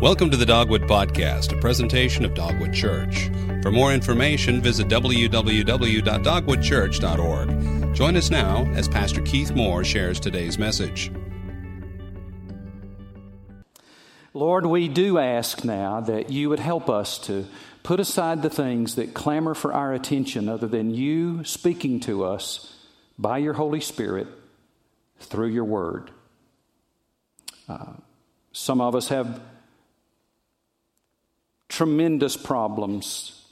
Welcome to the Dogwood Podcast, a presentation of Dogwood Church. For more information, visit www.dogwoodchurch.org. Join us now as Pastor Keith Moore shares today's message. Lord, we do ask now that you would help us to put aside the things that clamor for our attention other than you speaking to us by your Holy Spirit through your word. Uh, some of us have tremendous problems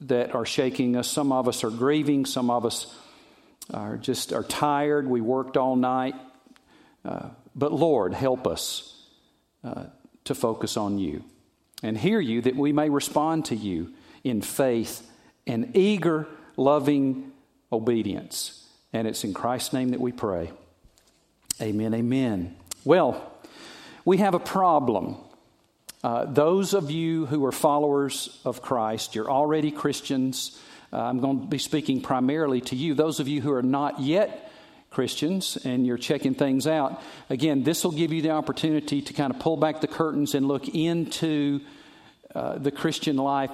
that are shaking us. Some of us are grieving. Some of us are just are tired. We worked all night. Uh, but Lord, help us uh, to focus on you and hear you that we may respond to you in faith and eager, loving obedience. And it's in Christ's name that we pray. Amen. Amen. Well, we have a problem uh, those of you who are followers of Christ, you're already Christians. Uh, I'm going to be speaking primarily to you. Those of you who are not yet Christians and you're checking things out, again, this will give you the opportunity to kind of pull back the curtains and look into uh, the Christian life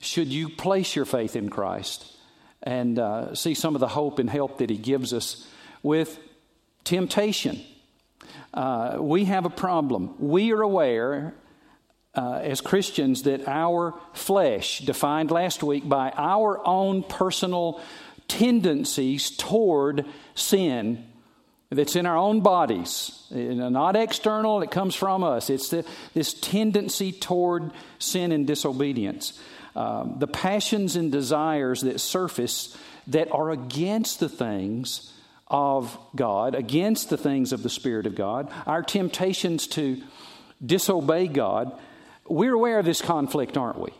should you place your faith in Christ and uh, see some of the hope and help that He gives us with temptation. Uh, we have a problem. We are aware uh, as Christians that our flesh, defined last week by our own personal tendencies toward sin, that's in our own bodies, not external, it comes from us. It's the, this tendency toward sin and disobedience. Um, the passions and desires that surface that are against the things of God, against the things of the Spirit of God, our temptations to disobey God we're aware of this conflict, aren't we?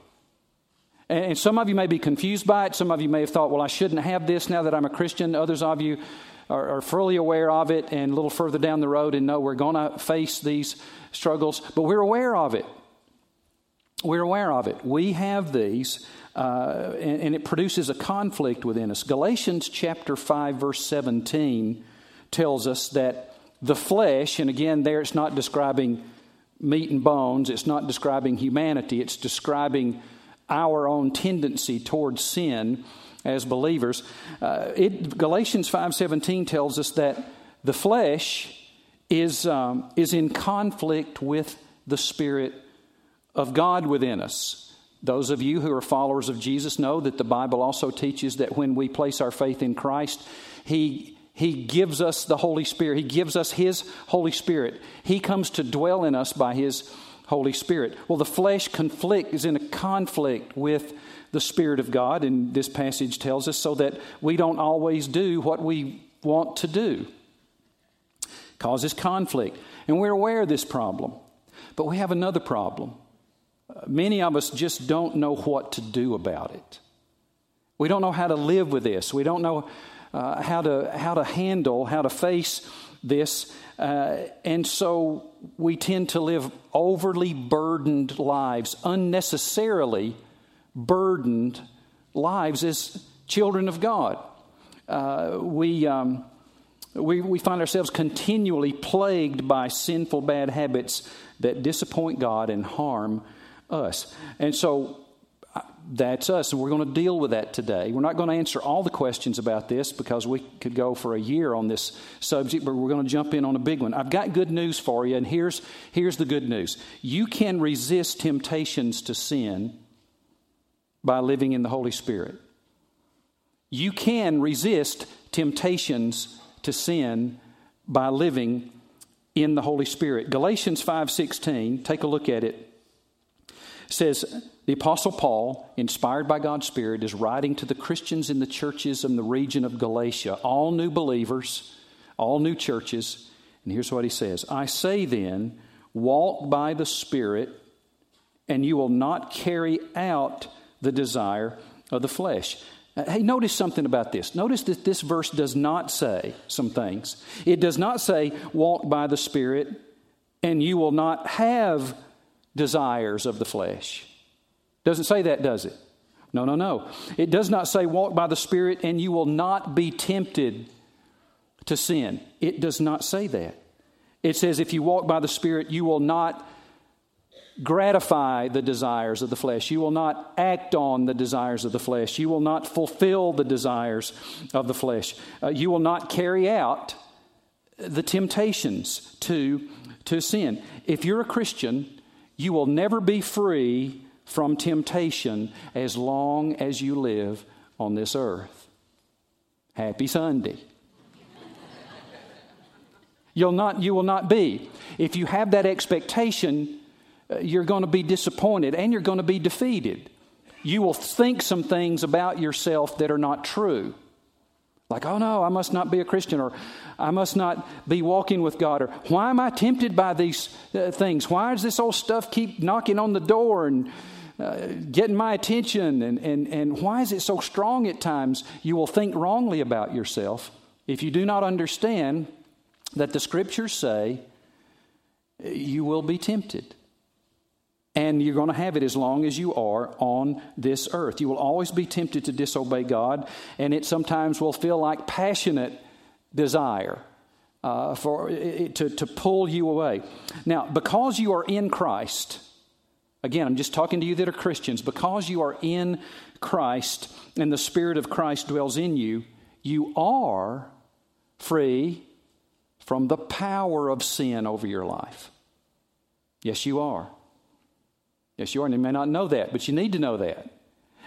And some of you may be confused by it. Some of you may have thought, well, I shouldn't have this now that I'm a Christian. Others of you are, are fully aware of it and a little further down the road and know we're going to face these struggles. But we're aware of it. We're aware of it. We have these, uh, and, and it produces a conflict within us. Galatians chapter 5, verse 17 tells us that the flesh, and again, there it's not describing meat and bones. It's not describing humanity, it's describing our own tendency towards sin as believers. Uh, it, Galatians 5.17 tells us that the flesh is, um, is in conflict with the Spirit of God within us. Those of you who are followers of Jesus know that the Bible also teaches that when we place our faith in Christ, He he gives us the Holy Spirit. He gives us His Holy Spirit. He comes to dwell in us by His Holy Spirit. Well, the flesh conflict is in a conflict with the Spirit of God, and this passage tells us so that we don't always do what we want to do. Causes conflict. And we're aware of this problem. But we have another problem. Many of us just don't know what to do about it. We don't know how to live with this. We don't know uh, how, to, how to handle, how to face this. Uh, and so we tend to live overly burdened lives, unnecessarily burdened lives as children of God. Uh, we, um, we, we find ourselves continually plagued by sinful bad habits that disappoint God and harm us. And so that's us, and we're going to deal with that today. We're not going to answer all the questions about this because we could go for a year on this subject, but we're going to jump in on a big one. I've got good news for you, and here's, here's the good news you can resist temptations to sin by living in the Holy Spirit. You can resist temptations to sin by living in the Holy Spirit. Galatians 5:16, take a look at it. Says the Apostle Paul, inspired by God's Spirit, is writing to the Christians in the churches in the region of Galatia, all new believers, all new churches. And here's what he says I say then, walk by the Spirit, and you will not carry out the desire of the flesh. Uh, hey, notice something about this. Notice that this verse does not say some things. It does not say, walk by the Spirit, and you will not have desires of the flesh. Doesn't say that, does it? No, no, no. It does not say walk by the Spirit and you will not be tempted to sin. It does not say that. It says if you walk by the Spirit, you will not gratify the desires of the flesh. You will not act on the desires of the flesh. You will not fulfill the desires of the flesh. Uh, you will not carry out the temptations to, to sin. If you're a Christian, you will never be free from temptation as long as you live on this earth. Happy Sunday. You'll not, you will not be. If you have that expectation, uh, you're going to be disappointed and you're going to be defeated. You will think some things about yourself that are not true. Like, oh no, I must not be a Christian, or I must not be walking with God, or why am I tempted by these uh, things? Why does this old stuff keep knocking on the door and uh, getting my attention? And, and, and why is it so strong at times? You will think wrongly about yourself if you do not understand that the scriptures say you will be tempted. And you're going to have it as long as you are on this earth. You will always be tempted to disobey God, and it sometimes will feel like passionate desire uh, for it, to, to pull you away. Now, because you are in Christ, again, I'm just talking to you that are Christians, because you are in Christ and the Spirit of Christ dwells in you, you are free from the power of sin over your life. Yes, you are. Yes, you are. And you may not know that, but you need to know that.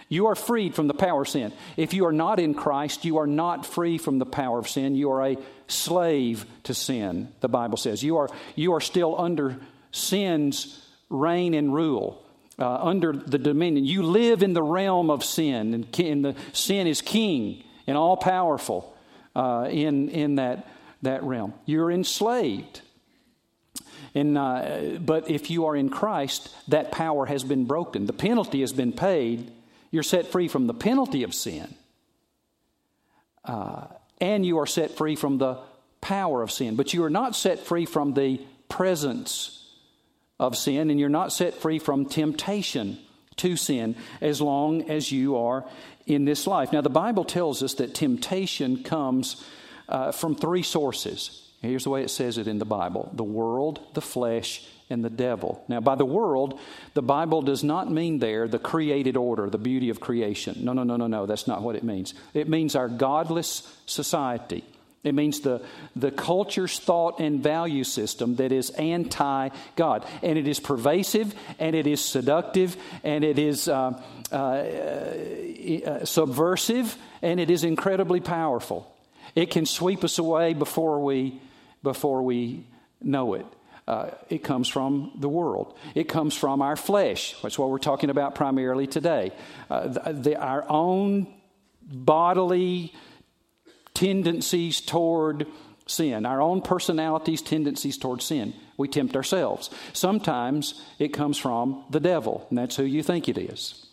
You are freed from the power of sin. If you are not in Christ, you are not free from the power of sin. You are a slave to sin, the Bible says. You are, you are still under sin's reign and rule, uh, under the dominion. You live in the realm of sin, and, and the sin is king and all powerful uh, in, in that, that realm. You're enslaved. And, uh, but if you are in Christ, that power has been broken. The penalty has been paid. You're set free from the penalty of sin. Uh, and you are set free from the power of sin. But you are not set free from the presence of sin, and you're not set free from temptation to sin as long as you are in this life. Now, the Bible tells us that temptation comes uh, from three sources Here's the way it says it in the Bible the world, the flesh, and the devil. Now, by the world, the Bible does not mean there the created order, the beauty of creation. No, no, no, no, no. That's not what it means. It means our godless society. It means the, the culture's thought and value system that is anti God. And it is pervasive, and it is seductive, and it is uh, uh, uh, subversive, and it is incredibly powerful. It can sweep us away before we before we know it. Uh, it comes from the world. It comes from our flesh. That's what we're talking about primarily today. Uh, the, the, our own bodily tendencies toward sin, our own personalities' tendencies toward sin. We tempt ourselves. Sometimes it comes from the devil, and that's who you think it is.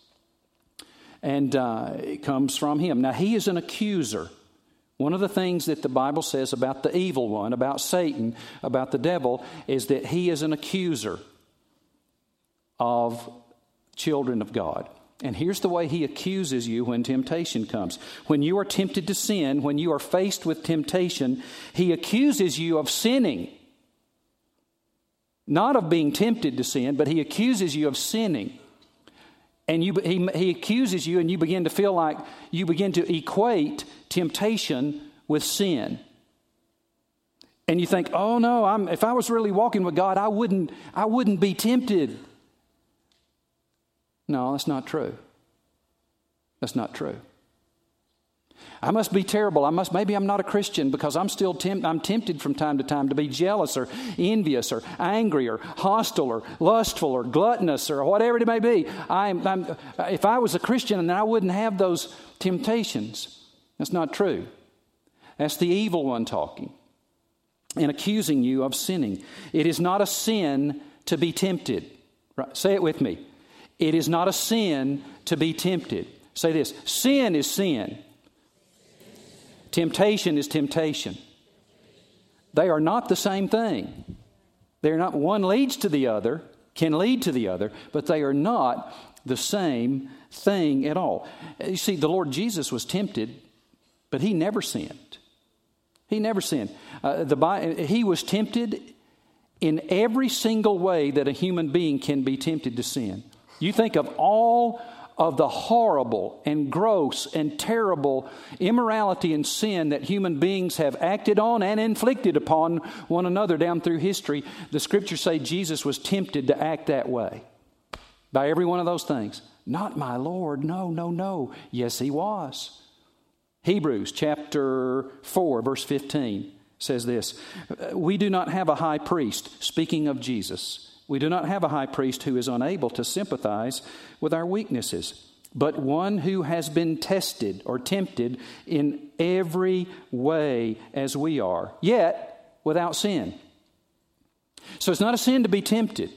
And uh, it comes from him. Now, he is an accuser. One of the things that the Bible says about the evil one, about Satan, about the devil, is that he is an accuser of children of God. And here's the way he accuses you when temptation comes. When you are tempted to sin, when you are faced with temptation, he accuses you of sinning. Not of being tempted to sin, but he accuses you of sinning. And you, he, he accuses you, and you begin to feel like you begin to equate temptation with sin. And you think, oh no, I'm, if I was really walking with God, I wouldn't, I wouldn't be tempted. No, that's not true. That's not true. I must be terrible. I must maybe I'm not a Christian because I'm still temp, I'm tempted from time to time to be jealous or envious or angry or hostile or lustful or gluttonous or whatever it may be. I'm, I'm, if I was a Christian, then I wouldn't have those temptations. That's not true. That's the evil one talking and accusing you of sinning. It is not a sin to be tempted. Right? Say it with me. It is not a sin to be tempted. Say this sin is sin. Temptation is temptation. They are not the same thing. They're not one leads to the other, can lead to the other, but they are not the same thing at all. You see, the Lord Jesus was tempted, but he never sinned. He never sinned. Uh, the, he was tempted in every single way that a human being can be tempted to sin. You think of all of the horrible and gross and terrible immorality and sin that human beings have acted on and inflicted upon one another down through history, the scriptures say Jesus was tempted to act that way by every one of those things. Not my Lord. No, no, no. Yes, he was. Hebrews chapter 4, verse 15 says this We do not have a high priest, speaking of Jesus. We do not have a high priest who is unable to sympathize with our weaknesses, but one who has been tested or tempted in every way as we are, yet without sin. So it's not a sin to be tempted.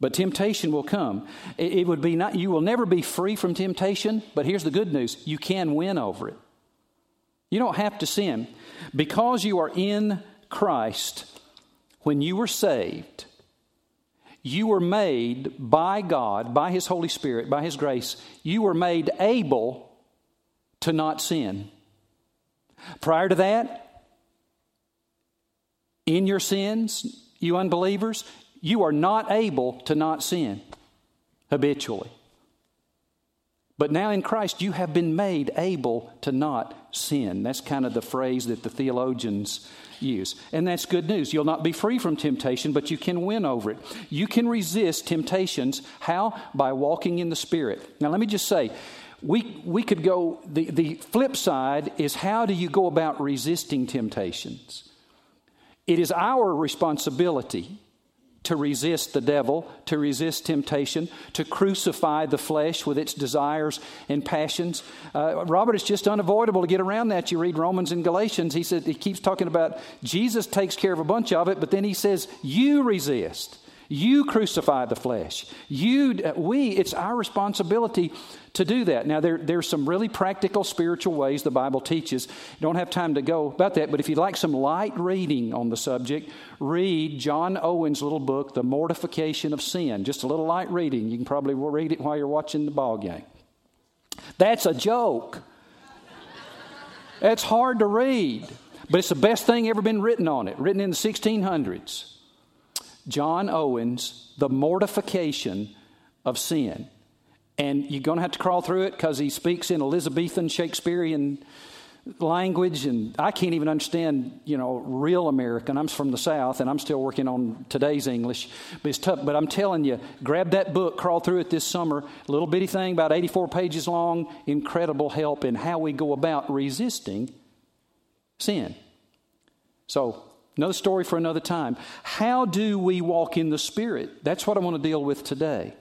But temptation will come. It would be not, you will never be free from temptation, but here's the good news you can win over it. You don't have to sin. Because you are in Christ, when you were saved, you were made by God, by His Holy Spirit, by His grace, you were made able to not sin. Prior to that, in your sins, you unbelievers, you are not able to not sin habitually. But now in Christ, you have been made able to not sin. That's kind of the phrase that the theologians use. And that's good news. You'll not be free from temptation, but you can win over it. You can resist temptations. How? By walking in the Spirit. Now, let me just say, we, we could go, the, the flip side is how do you go about resisting temptations? It is our responsibility to resist the devil, to resist temptation, to crucify the flesh with its desires and passions. Uh, Robert, it's just unavoidable to get around that. You read Romans and Galatians, he said he keeps talking about Jesus takes care of a bunch of it, but then he says, You resist. You crucify the flesh. You, uh, we, it's our responsibility to do that. Now, there, there's some really practical spiritual ways the Bible teaches. Don't have time to go about that, but if you'd like some light reading on the subject, read John Owen's little book, The Mortification of Sin. Just a little light reading. You can probably read it while you're watching the ball game. That's a joke. That's hard to read, but it's the best thing ever been written on it, written in the 1600s. John Owens, The Mortification of Sin. And you're going to have to crawl through it because he speaks in Elizabethan Shakespearean language, and I can't even understand, you know, real American. I'm from the South, and I'm still working on today's English, but it's tough. But I'm telling you, grab that book, crawl through it this summer. Little bitty thing, about 84 pages long. Incredible help in how we go about resisting sin. So Another story for another time. How do we walk in the Spirit? That's what I want to deal with today.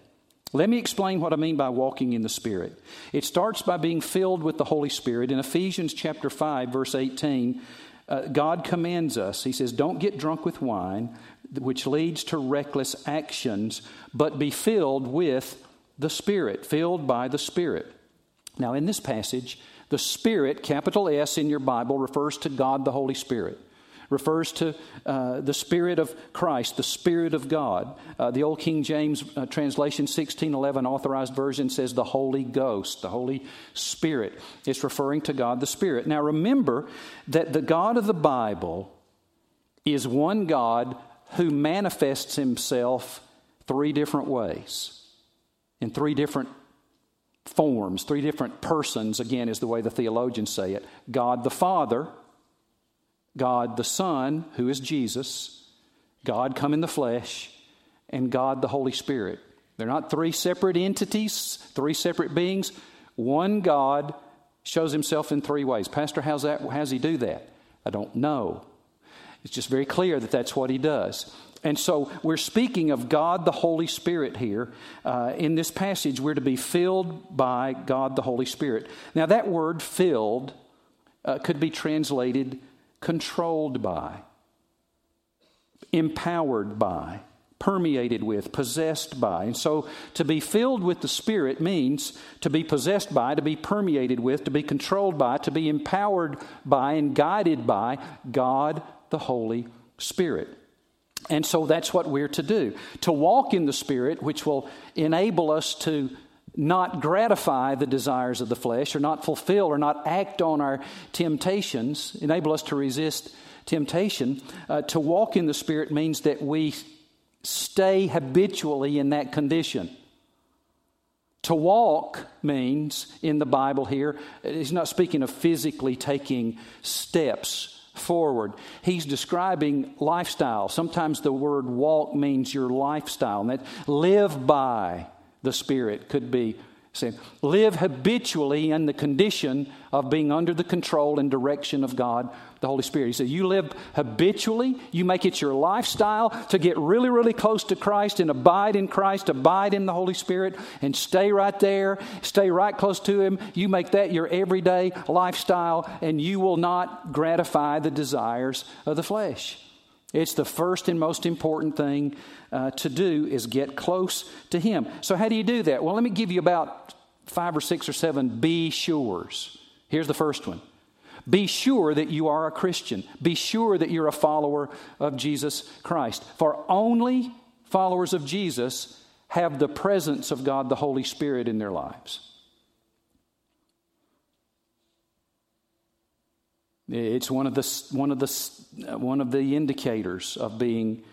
Let me explain what I mean by walking in the Spirit. It starts by being filled with the Holy Spirit. In Ephesians chapter 5, verse 18, uh, God commands us, He says, Don't get drunk with wine, which leads to reckless actions, but be filled with the Spirit, filled by the Spirit. Now, in this passage, the Spirit, capital S in your Bible, refers to God the Holy Spirit refers to uh, the Spirit of Christ, the Spirit of God. Uh, the Old King James uh, translation, 1611 authorized version, says the Holy Ghost, the Holy Spirit. It's referring to God the Spirit. Now remember that the God of the Bible is one God who manifests himself three different ways, in three different forms, three different persons, again, is the way the theologians say it God the Father God the Son, who is Jesus, God come in the flesh, and God the Holy Spirit. They're not three separate entities, three separate beings. One God shows himself in three ways. Pastor, how's that, how's he do that? I don't know. It's just very clear that that's what he does. And so we're speaking of God the Holy Spirit here. Uh, in this passage, we're to be filled by God the Holy Spirit. Now, that word filled uh, could be translated controlled by, empowered by, permeated with, possessed by. And so to be filled with the Spirit means to be possessed by, to be permeated with, to be controlled by, to be empowered by, and guided by God the Holy Spirit. And so that's what we're to do to walk in the Spirit, which will enable us to not gratify the desires of the flesh or not fulfill or not act on our temptations, enable us to resist temptation. Uh, to walk in the Spirit means that we stay habitually in that condition. To walk means, in the Bible here, he's not speaking of physically taking steps forward. He's describing lifestyle. Sometimes the word walk means your lifestyle. And that live by the Spirit could be saying, live habitually in the condition of being under the control and direction of God the Holy Spirit. He said, You live habitually, you make it your lifestyle to get really, really close to Christ and abide in Christ, abide in the Holy Spirit, and stay right there, stay right close to Him. You make that your everyday lifestyle, and you will not gratify the desires of the flesh. It's the first and most important thing uh, to do is get close to Him. So, how do you do that? Well, let me give you about five or six or seven be sures. Here's the first one be sure that you are a Christian. Be sure that you're a follower of Jesus Christ. For only followers of Jesus have the presence of God, the Holy Spirit, in their lives. It's one of the, one of the, one of the indicators of being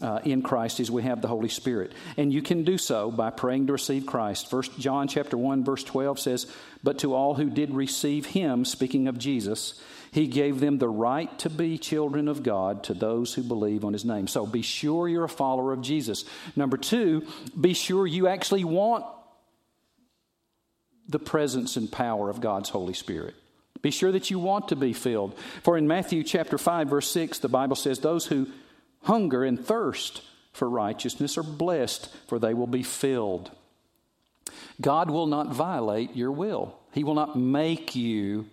uh, in Christ is we have the Holy Spirit. And you can do so by praying to receive Christ. First John chapter 1 verse 12 says, "But to all who did receive him, speaking of Jesus, he gave them the right to be children of God to those who believe on his name." So be sure you're a follower of Jesus. Number 2, be sure you actually want the presence and power of God's Holy Spirit. Be sure that you want to be filled. For in Matthew chapter 5 verse 6 the Bible says those who hunger and thirst for righteousness are blessed, for they will be filled. God will not violate your will, He will not make you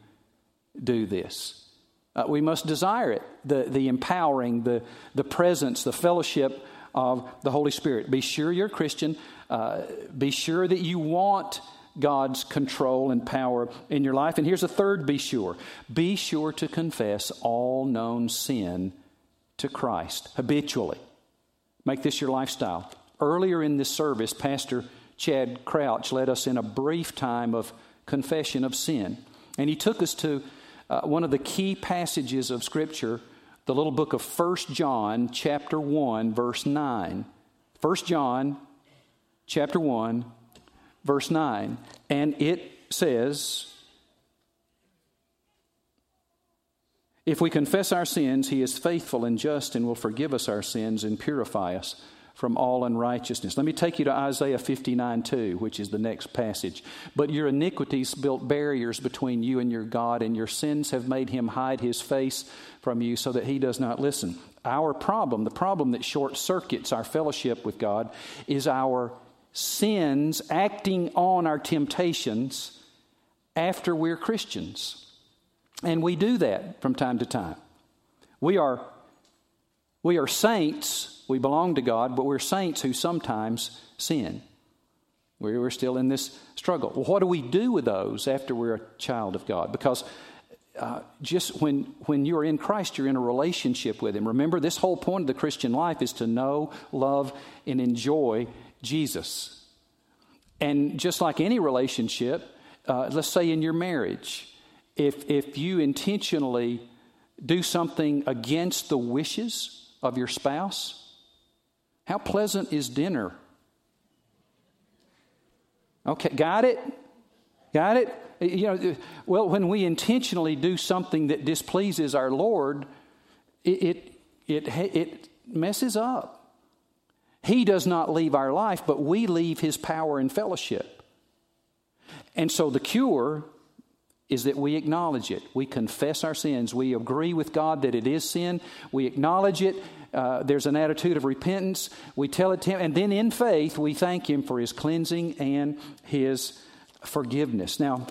do this. Uh, we must desire it the, the empowering, the, the presence, the fellowship of the Holy Spirit. Be sure you're a Christian. Uh, be sure that you want God's control and power in your life. And here's a third be sure be sure to confess all known sin to Christ habitually. Make this your lifestyle. Earlier in this service, Pastor Chad Crouch led us in a brief time of confession of sin. And he took us to uh, one of the key passages of Scripture, the little book of 1 John, chapter 1, verse 9. 1 John, chapter 1, verse 9. And it says, If we confess our sins, he is faithful and just and will forgive us our sins and purify us from all unrighteousness. Let me take you to Isaiah 59 2, which is the next passage. But your iniquities built barriers between you and your God, and your sins have made him hide his face from you so that he does not listen. Our problem, the problem that short circuits our fellowship with God, is our sins acting on our temptations after we're Christians. And we do that from time to time. We are, we are saints, we belong to God, but we're saints who sometimes sin. We're still in this struggle. Well, what do we do with those after we're a child of God? Because uh, just when, when you're in Christ, you're in a relationship with Him. Remember, this whole point of the Christian life is to know, love, and enjoy Jesus. And just like any relationship, uh, let's say in your marriage, if, if you intentionally do something against the wishes of your spouse, how pleasant is dinner? Okay, got it? Got it? You know, well, when we intentionally do something that displeases our Lord, it, it, it, it messes up. He does not leave our life, but we leave His power and fellowship. And so the cure is that we acknowledge it. We confess our sins. We agree with God that it is sin. We acknowledge it. Uh, there's an attitude of repentance. We tell it to Him. And then in faith, we thank Him for His cleansing and His forgiveness. Now,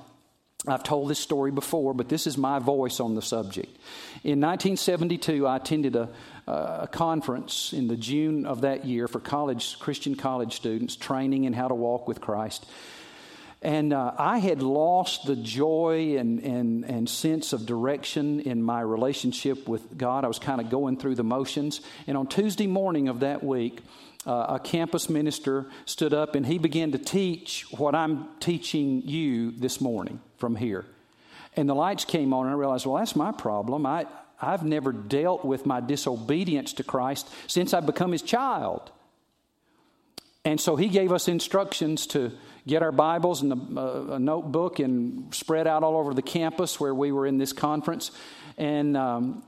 I've told this story before, but this is my voice on the subject. In 1972, I attended a, a conference in the June of that year for college Christian college students training in how to walk with Christ. And uh, I had lost the joy and, and, and sense of direction in my relationship with God. I was kind of going through the motions. And on Tuesday morning of that week, uh, a campus minister stood up and he began to teach what I'm teaching you this morning from here. And the lights came on, and I realized, well, that's my problem. I, I've never dealt with my disobedience to Christ since I've become his child. And so he gave us instructions to get our Bibles and a, a, notebook and spread out all over the campus where we were in this conference and um,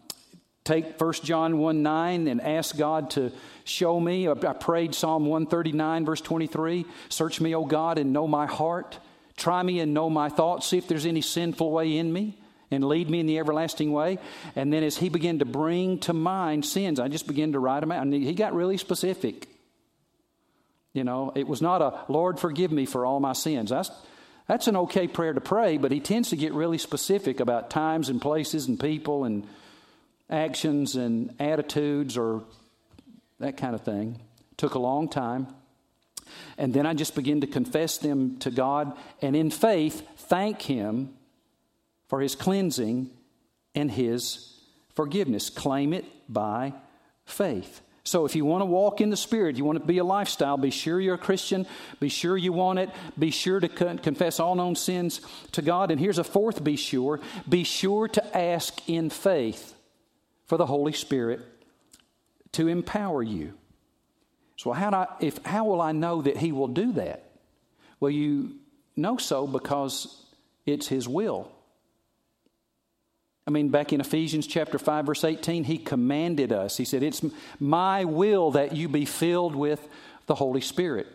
take 1 John 1 9 and ask God to show me. I prayed Psalm 139, verse 23 Search me, O God, and know my heart. Try me and know my thoughts. See if there's any sinful way in me and lead me in the everlasting way. And then as he began to bring to mind sins, I just began to write them out. And he got really specific. You know, it was not a, Lord, forgive me for all my sins. That's, that's an okay prayer to pray, but he tends to get really specific about times and places and people and actions and attitudes or that kind of thing. Took a long time. And then I just begin to confess them to God and in faith thank Him for His cleansing and His forgiveness. Claim it by faith. So, if you want to walk in the Spirit, you want to be a lifestyle, be sure you're a Christian, be sure you want it, be sure to confess all known sins to God. And here's a fourth be sure be sure to ask in faith for the Holy Spirit to empower you. So, how, do I, if, how will I know that He will do that? Well, you know so because it's His will. I mean, back in Ephesians chapter 5, verse 18, he commanded us. He said, It's my will that you be filled with the Holy Spirit.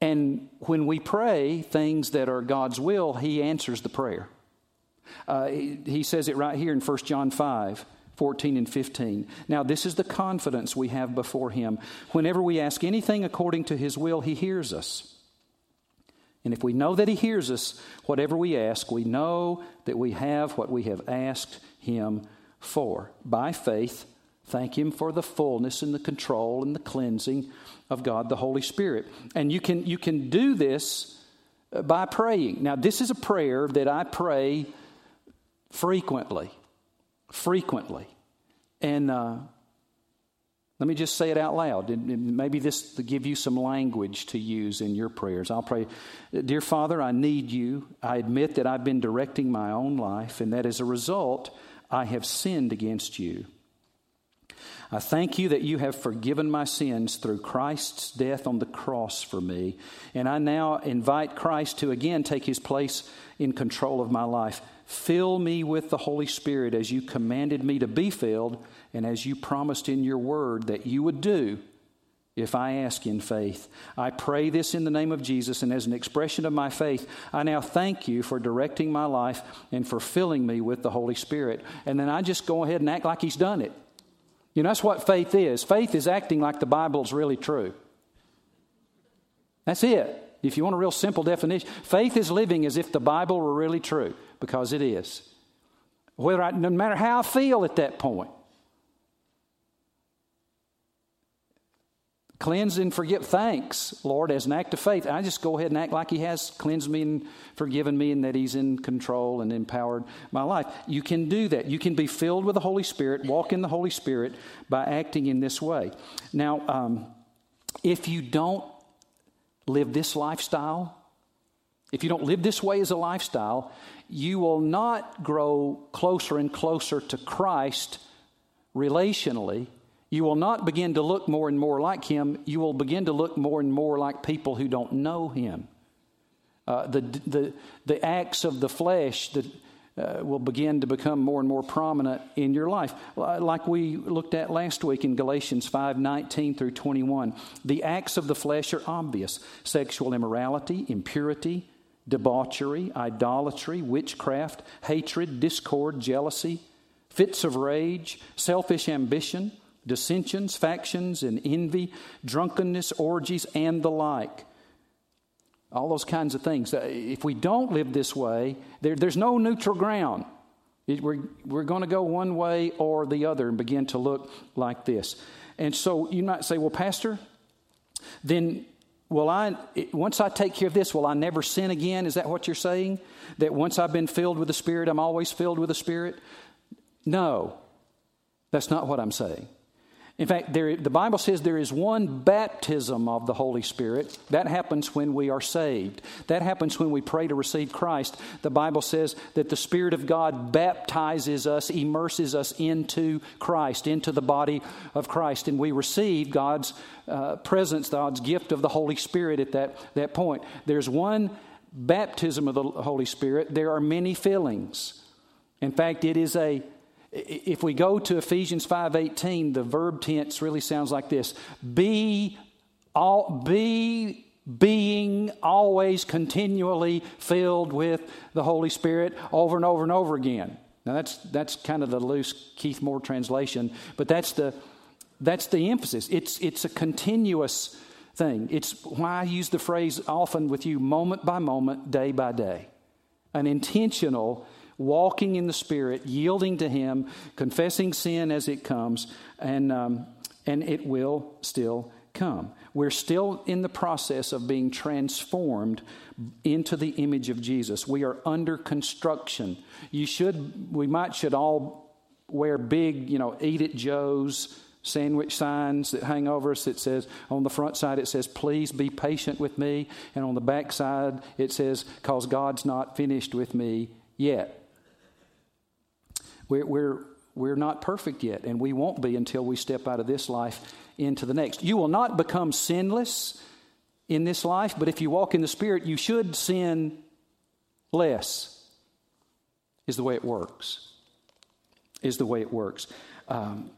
And when we pray things that are God's will, he answers the prayer. Uh, he, he says it right here in 1 John 5. 14 and 15. Now, this is the confidence we have before Him. Whenever we ask anything according to His will, He hears us. And if we know that He hears us, whatever we ask, we know that we have what we have asked Him for. By faith, thank Him for the fullness and the control and the cleansing of God the Holy Spirit. And you can, you can do this uh, by praying. Now, this is a prayer that I pray frequently. Frequently. And uh, let me just say it out loud. Maybe this to give you some language to use in your prayers. I'll pray, Dear Father, I need you. I admit that I've been directing my own life, and that as a result, I have sinned against you. I thank you that you have forgiven my sins through Christ's death on the cross for me. And I now invite Christ to again take his place in control of my life. Fill me with the Holy Spirit as you commanded me to be filled and as you promised in your word that you would do if I ask in faith. I pray this in the name of Jesus, and as an expression of my faith, I now thank you for directing my life and for filling me with the Holy Spirit. And then I just go ahead and act like He's done it. You know, that's what faith is. Faith is acting like the Bible is really true. That's it. If you want a real simple definition, faith is living as if the Bible were really true, because it is. Whether I, no matter how I feel at that point, Cleanse and forgive. Thanks, Lord, as an act of faith. I just go ahead and act like He has cleansed me and forgiven me and that He's in control and empowered my life. You can do that. You can be filled with the Holy Spirit, walk in the Holy Spirit by acting in this way. Now, um, if you don't live this lifestyle, if you don't live this way as a lifestyle, you will not grow closer and closer to Christ relationally you will not begin to look more and more like him. You will begin to look more and more like people who don't know him. Uh, the, the, the acts of the flesh that uh, will begin to become more and more prominent in your life. Like we looked at last week in Galatians 5 19 through 21. The acts of the flesh are obvious sexual immorality, impurity, debauchery, idolatry, witchcraft, hatred, discord, jealousy, fits of rage, selfish ambition dissensions, factions, and envy, drunkenness, orgies, and the like. All those kinds of things. Uh, if we don't live this way, there, there's no neutral ground. It, we're we're going to go one way or the other and begin to look like this. And so you might say, well, Pastor, then will I, once I take care of this, will I never sin again? Is that what you're saying? That once I've been filled with the Spirit, I'm always filled with the Spirit? No, that's not what I'm saying. In fact, there, the Bible says there is one baptism of the Holy Spirit. That happens when we are saved. That happens when we pray to receive Christ. The Bible says that the Spirit of God baptizes us, immerses us into Christ, into the body of Christ, and we receive God's uh, presence, God's gift of the Holy Spirit at that, that point. There's one baptism of the Holy Spirit, there are many fillings. In fact, it is a if we go to Ephesians 5:18, the verb tense really sounds like this: be all be being always continually filled with the Holy Spirit over and over and over again. Now that's that's kind of the loose Keith Moore translation, but that's the that's the emphasis. It's it's a continuous thing. It's why I use the phrase often with you moment by moment, day by day. An intentional walking in the Spirit, yielding to Him, confessing sin as it comes, and, um, and it will still come. We're still in the process of being transformed into the image of Jesus. We are under construction. You should, we might should all wear big, you know, eat at Joe's sandwich signs that hang over us that says on the front side it says please be patient with me and on the back side it says cause god's not finished with me yet we're, we're, we're not perfect yet, and we won't be until we step out of this life into the next. You will not become sinless in this life, but if you walk in the Spirit, you should sin less, is the way it works. Is the way it works. Um,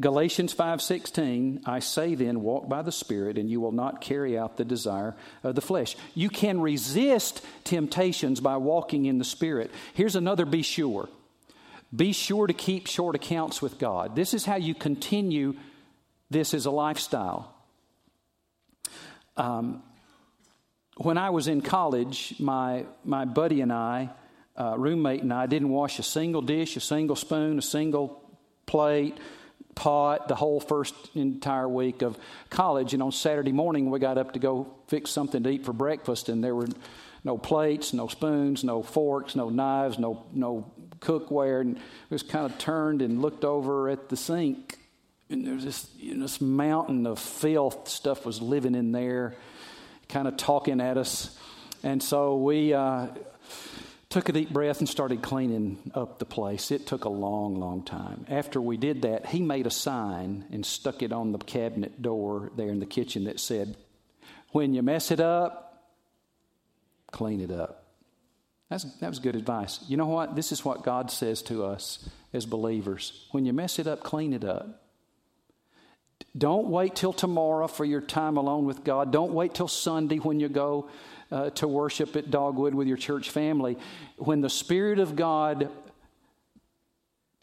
Galatians 5:16 I say then walk by the spirit and you will not carry out the desire of the flesh. You can resist temptations by walking in the spirit. Here's another be sure. Be sure to keep short accounts with God. This is how you continue this as a lifestyle. Um, when I was in college, my, my buddy and I, uh, roommate and I, didn't wash a single dish, a single spoon, a single plate, pot, the whole first entire week of college. And on Saturday morning, we got up to go fix something to eat for breakfast, and there were no plates, no spoons, no forks, no knives, no, no cookware and was kind of turned and looked over at the sink. And there was this, you know, this mountain of filth stuff was living in there, kind of talking at us. And so we uh, took a deep breath and started cleaning up the place. It took a long, long time. After we did that, he made a sign and stuck it on the cabinet door there in the kitchen that said, When you mess it up, clean it up. That's, that was good advice. You know what? This is what God says to us as believers. When you mess it up, clean it up. Don't wait till tomorrow for your time alone with God. Don't wait till Sunday when you go uh, to worship at Dogwood with your church family. When the Spirit of God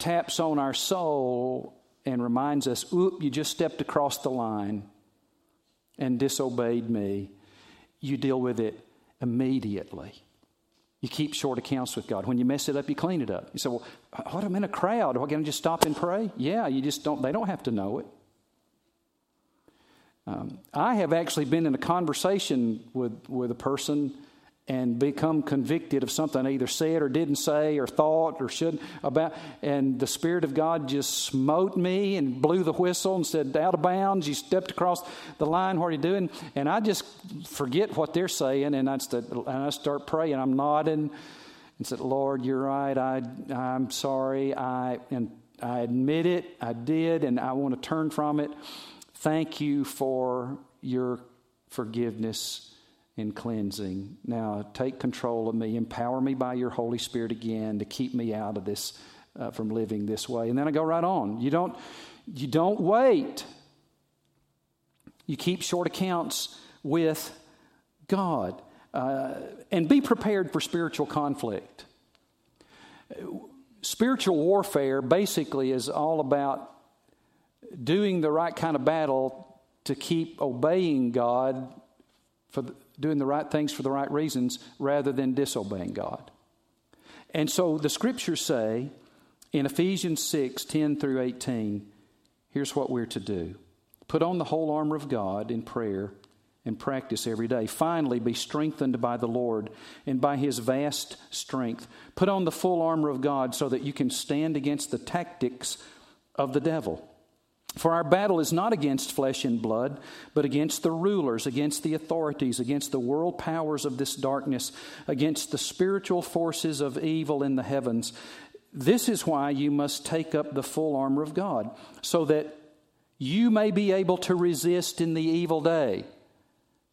taps on our soul and reminds us, oop, you just stepped across the line and disobeyed me, you deal with it immediately. You keep short accounts with God. When you mess it up, you clean it up. You say, well, what, I'm in a crowd. What, can I just stop and pray? Yeah, you just don't, they don't have to know it. Um, I have actually been in a conversation with, with a person and become convicted of something I either said or didn't say or thought or should about. And the Spirit of God just smote me and blew the whistle and said, out of bounds, you stepped across the line, what are you doing? And I just forget what they're saying and I, start, and I start praying. I'm nodding and said, Lord, you're right. I, I'm sorry. I, and I admit it. I did, and I want to turn from it. Thank you for your forgiveness cleansing. Now, take control of me. Empower me by your Holy Spirit again to keep me out of this, uh, from living this way. And then I go right on. You don't, you don't wait. You keep short accounts with God. Uh, and be prepared for spiritual conflict. Spiritual warfare basically is all about doing the right kind of battle to keep obeying God for the, doing the right things for the right reasons rather than disobeying God. And so the scriptures say in Ephesians 6 10 through 18, here's what we're to do put on the whole armor of God in prayer and practice every day. Finally, be strengthened by the Lord and by his vast strength. Put on the full armor of God so that you can stand against the tactics of the devil. For our battle is not against flesh and blood, but against the rulers, against the authorities, against the world powers of this darkness, against the spiritual forces of evil in the heavens. This is why you must take up the full armor of God, so that you may be able to resist in the evil day.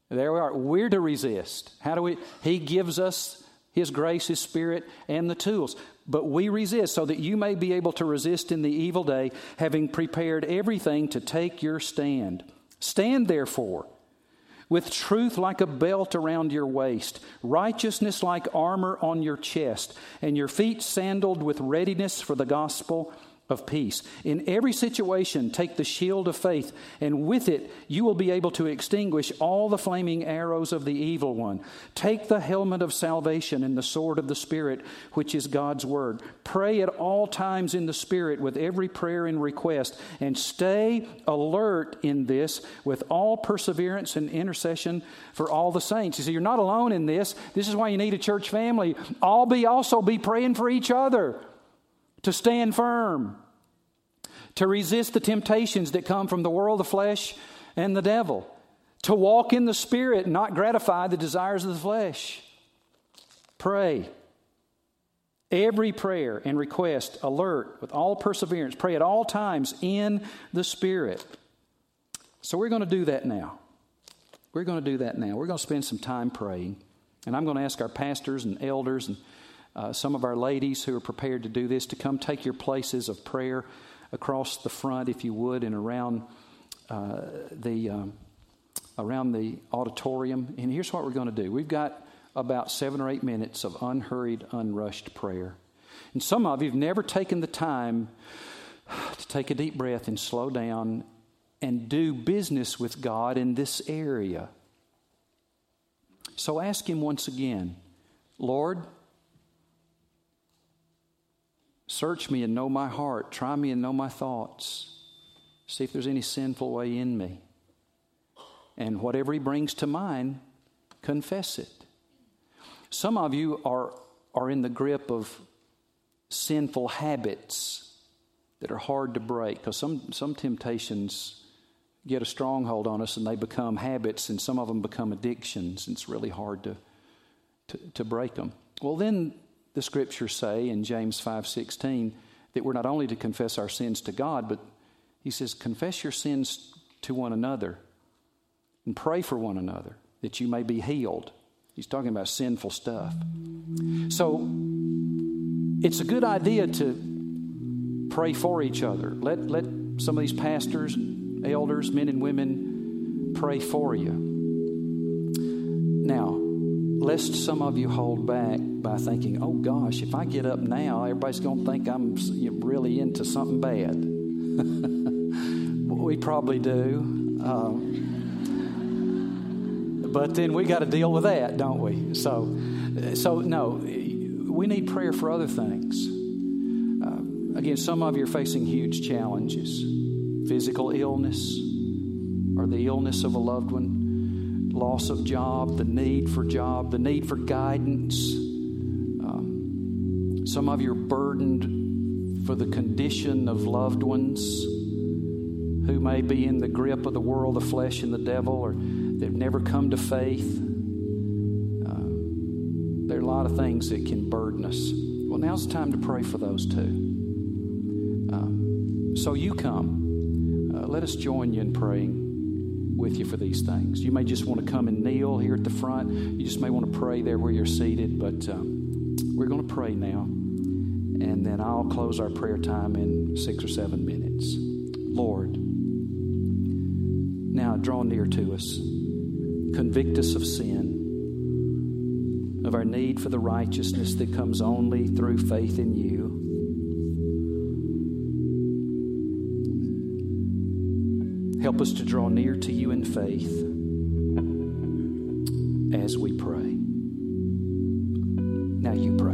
There we are. We're to resist. How do we? He gives us His grace, His Spirit, and the tools. But we resist so that you may be able to resist in the evil day, having prepared everything to take your stand. Stand therefore with truth like a belt around your waist, righteousness like armor on your chest, and your feet sandaled with readiness for the gospel of peace. In every situation, take the shield of faith, and with it you will be able to extinguish all the flaming arrows of the evil one. Take the helmet of salvation and the sword of the Spirit, which is God's word. Pray at all times in the Spirit with every prayer and request, and stay alert in this with all perseverance and intercession for all the saints. You see, you're not alone in this. This is why you need a church family. All be also be praying for each other to stand firm, to resist the temptations that come from the world, the flesh, and the devil, to walk in the Spirit and not gratify the desires of the flesh. Pray. Every prayer and request, alert with all perseverance. Pray at all times in the Spirit. So we're going to do that now. We're going to do that now. We're going to spend some time praying. And I'm going to ask our pastors and elders and uh, some of our ladies who are prepared to do this to come take your places of prayer across the front, if you would, and around uh, the um, around the auditorium. And here's what we're going to do: we've got about seven or eight minutes of unhurried, unrushed prayer. And some of you have never taken the time to take a deep breath and slow down and do business with God in this area. So ask Him once again, Lord. Search me and know my heart. Try me and know my thoughts. See if there's any sinful way in me. And whatever he brings to mind, confess it. Some of you are, are in the grip of sinful habits that are hard to break because some, some temptations get a stronghold on us and they become habits, and some of them become addictions, and it's really hard to, to, to break them. Well, then the scriptures say in James 5:16 that we're not only to confess our sins to God, but he says confess your sins to one another and pray for one another that you may be healed. He's talking about sinful stuff. So it's a good idea to pray for each other. Let, let some of these pastors, elders, men and women pray for you. Now, lest some of you hold back by thinking, oh gosh, if I get up now, everybody's going to think I'm really into something bad. we probably do. Um, but then we got to deal with that, don't we? So, so no, we need prayer for other things. Uh, again, some of you are facing huge challenges physical illness or the illness of a loved one loss of job, the need for job, the need for guidance. Um, some of you are burdened for the condition of loved ones who may be in the grip of the world, the flesh, and the devil, or they've never come to faith. Uh, there are a lot of things that can burden us. Well, now's the time to pray for those too. Um, so you come. Uh, let us join you in praying with you for these things. You may just want to come and kneel here at the front. You just may want to pray there where you're seated, but um, we're going to pray now. And then I'll close our prayer time in six or seven minutes. Lord, now draw near to us. Convict us of sin, of our need for the righteousness that comes only through faith in you. Help us to draw near to you in faith as we pray. Now you pray.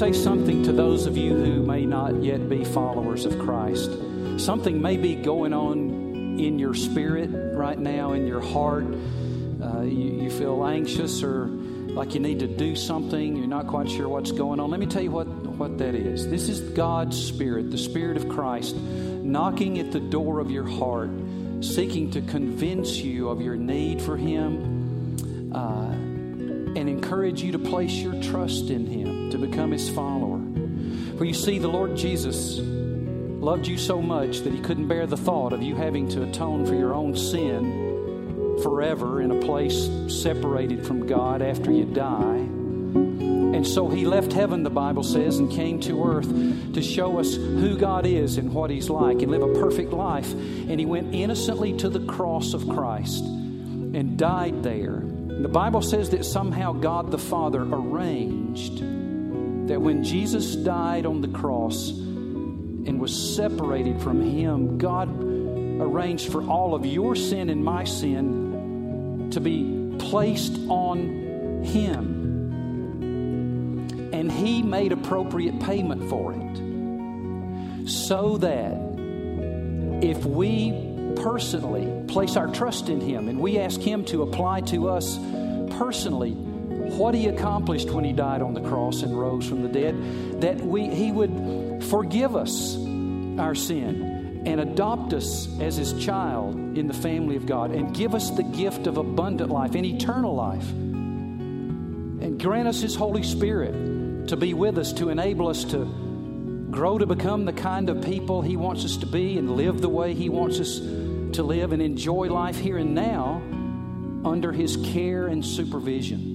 Say something to those of you who may not yet be followers of Christ. Something may be going on in your spirit right now, in your heart. Uh, you, you feel anxious or like you need to do something, you're not quite sure what's going on. Let me tell you what, what that is. This is God's Spirit, the Spirit of Christ, knocking at the door of your heart, seeking to convince you of your need for Him uh, and encourage you to place your trust in Him, to become His follower. For you see, the Lord Jesus loved you so much that He couldn't bear the thought of you having to atone for your own sin forever in a place separated from God after you die. And so he left heaven, the Bible says, and came to earth to show us who God is and what he's like and live a perfect life. And he went innocently to the cross of Christ and died there. The Bible says that somehow God the Father arranged that when Jesus died on the cross and was separated from him, God arranged for all of your sin and my sin to be placed on Him. And He made appropriate payment for it. So that if we personally place our trust in Him and we ask Him to apply to us personally what He accomplished when He died on the cross and rose from the dead, that we, He would forgive us our sin and adopt us as his child in the family of God and give us the gift of abundant life and eternal life. And grant us his Holy Spirit to be with us, to enable us to grow to become the kind of people he wants us to be and live the way he wants us to live and enjoy life here and now under his care and supervision.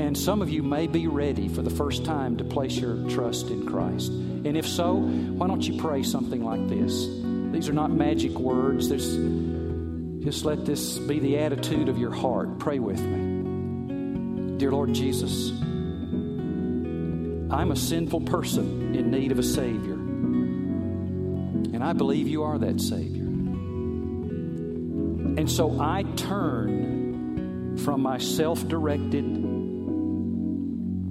And some of you may be ready for the first time to place your trust in Christ. And if so, why don't you pray something like this? These are not magic words. There's, just let this be the attitude of your heart. Pray with me. Dear Lord Jesus, I'm a sinful person in need of a Savior. And I believe you are that Savior. And so I turn from my self directed,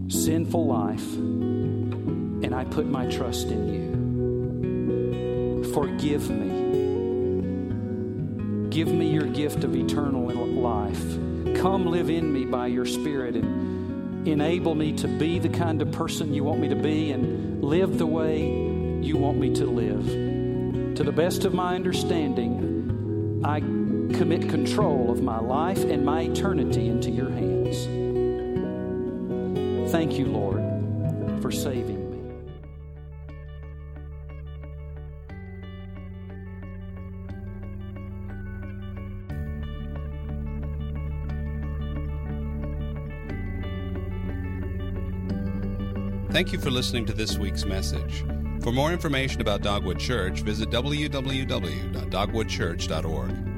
sinful life and I put my trust in you. Forgive me. Give me your gift of eternal life. Come live in me by your Spirit and enable me to be the kind of person you want me to be and live the way you want me to live. To the best of my understanding, I commit control of my life and my eternity into your hands. Thank you, Lord, for saving. Me. Thank you for listening to this week's message. For more information about Dogwood Church, visit www.dogwoodchurch.org.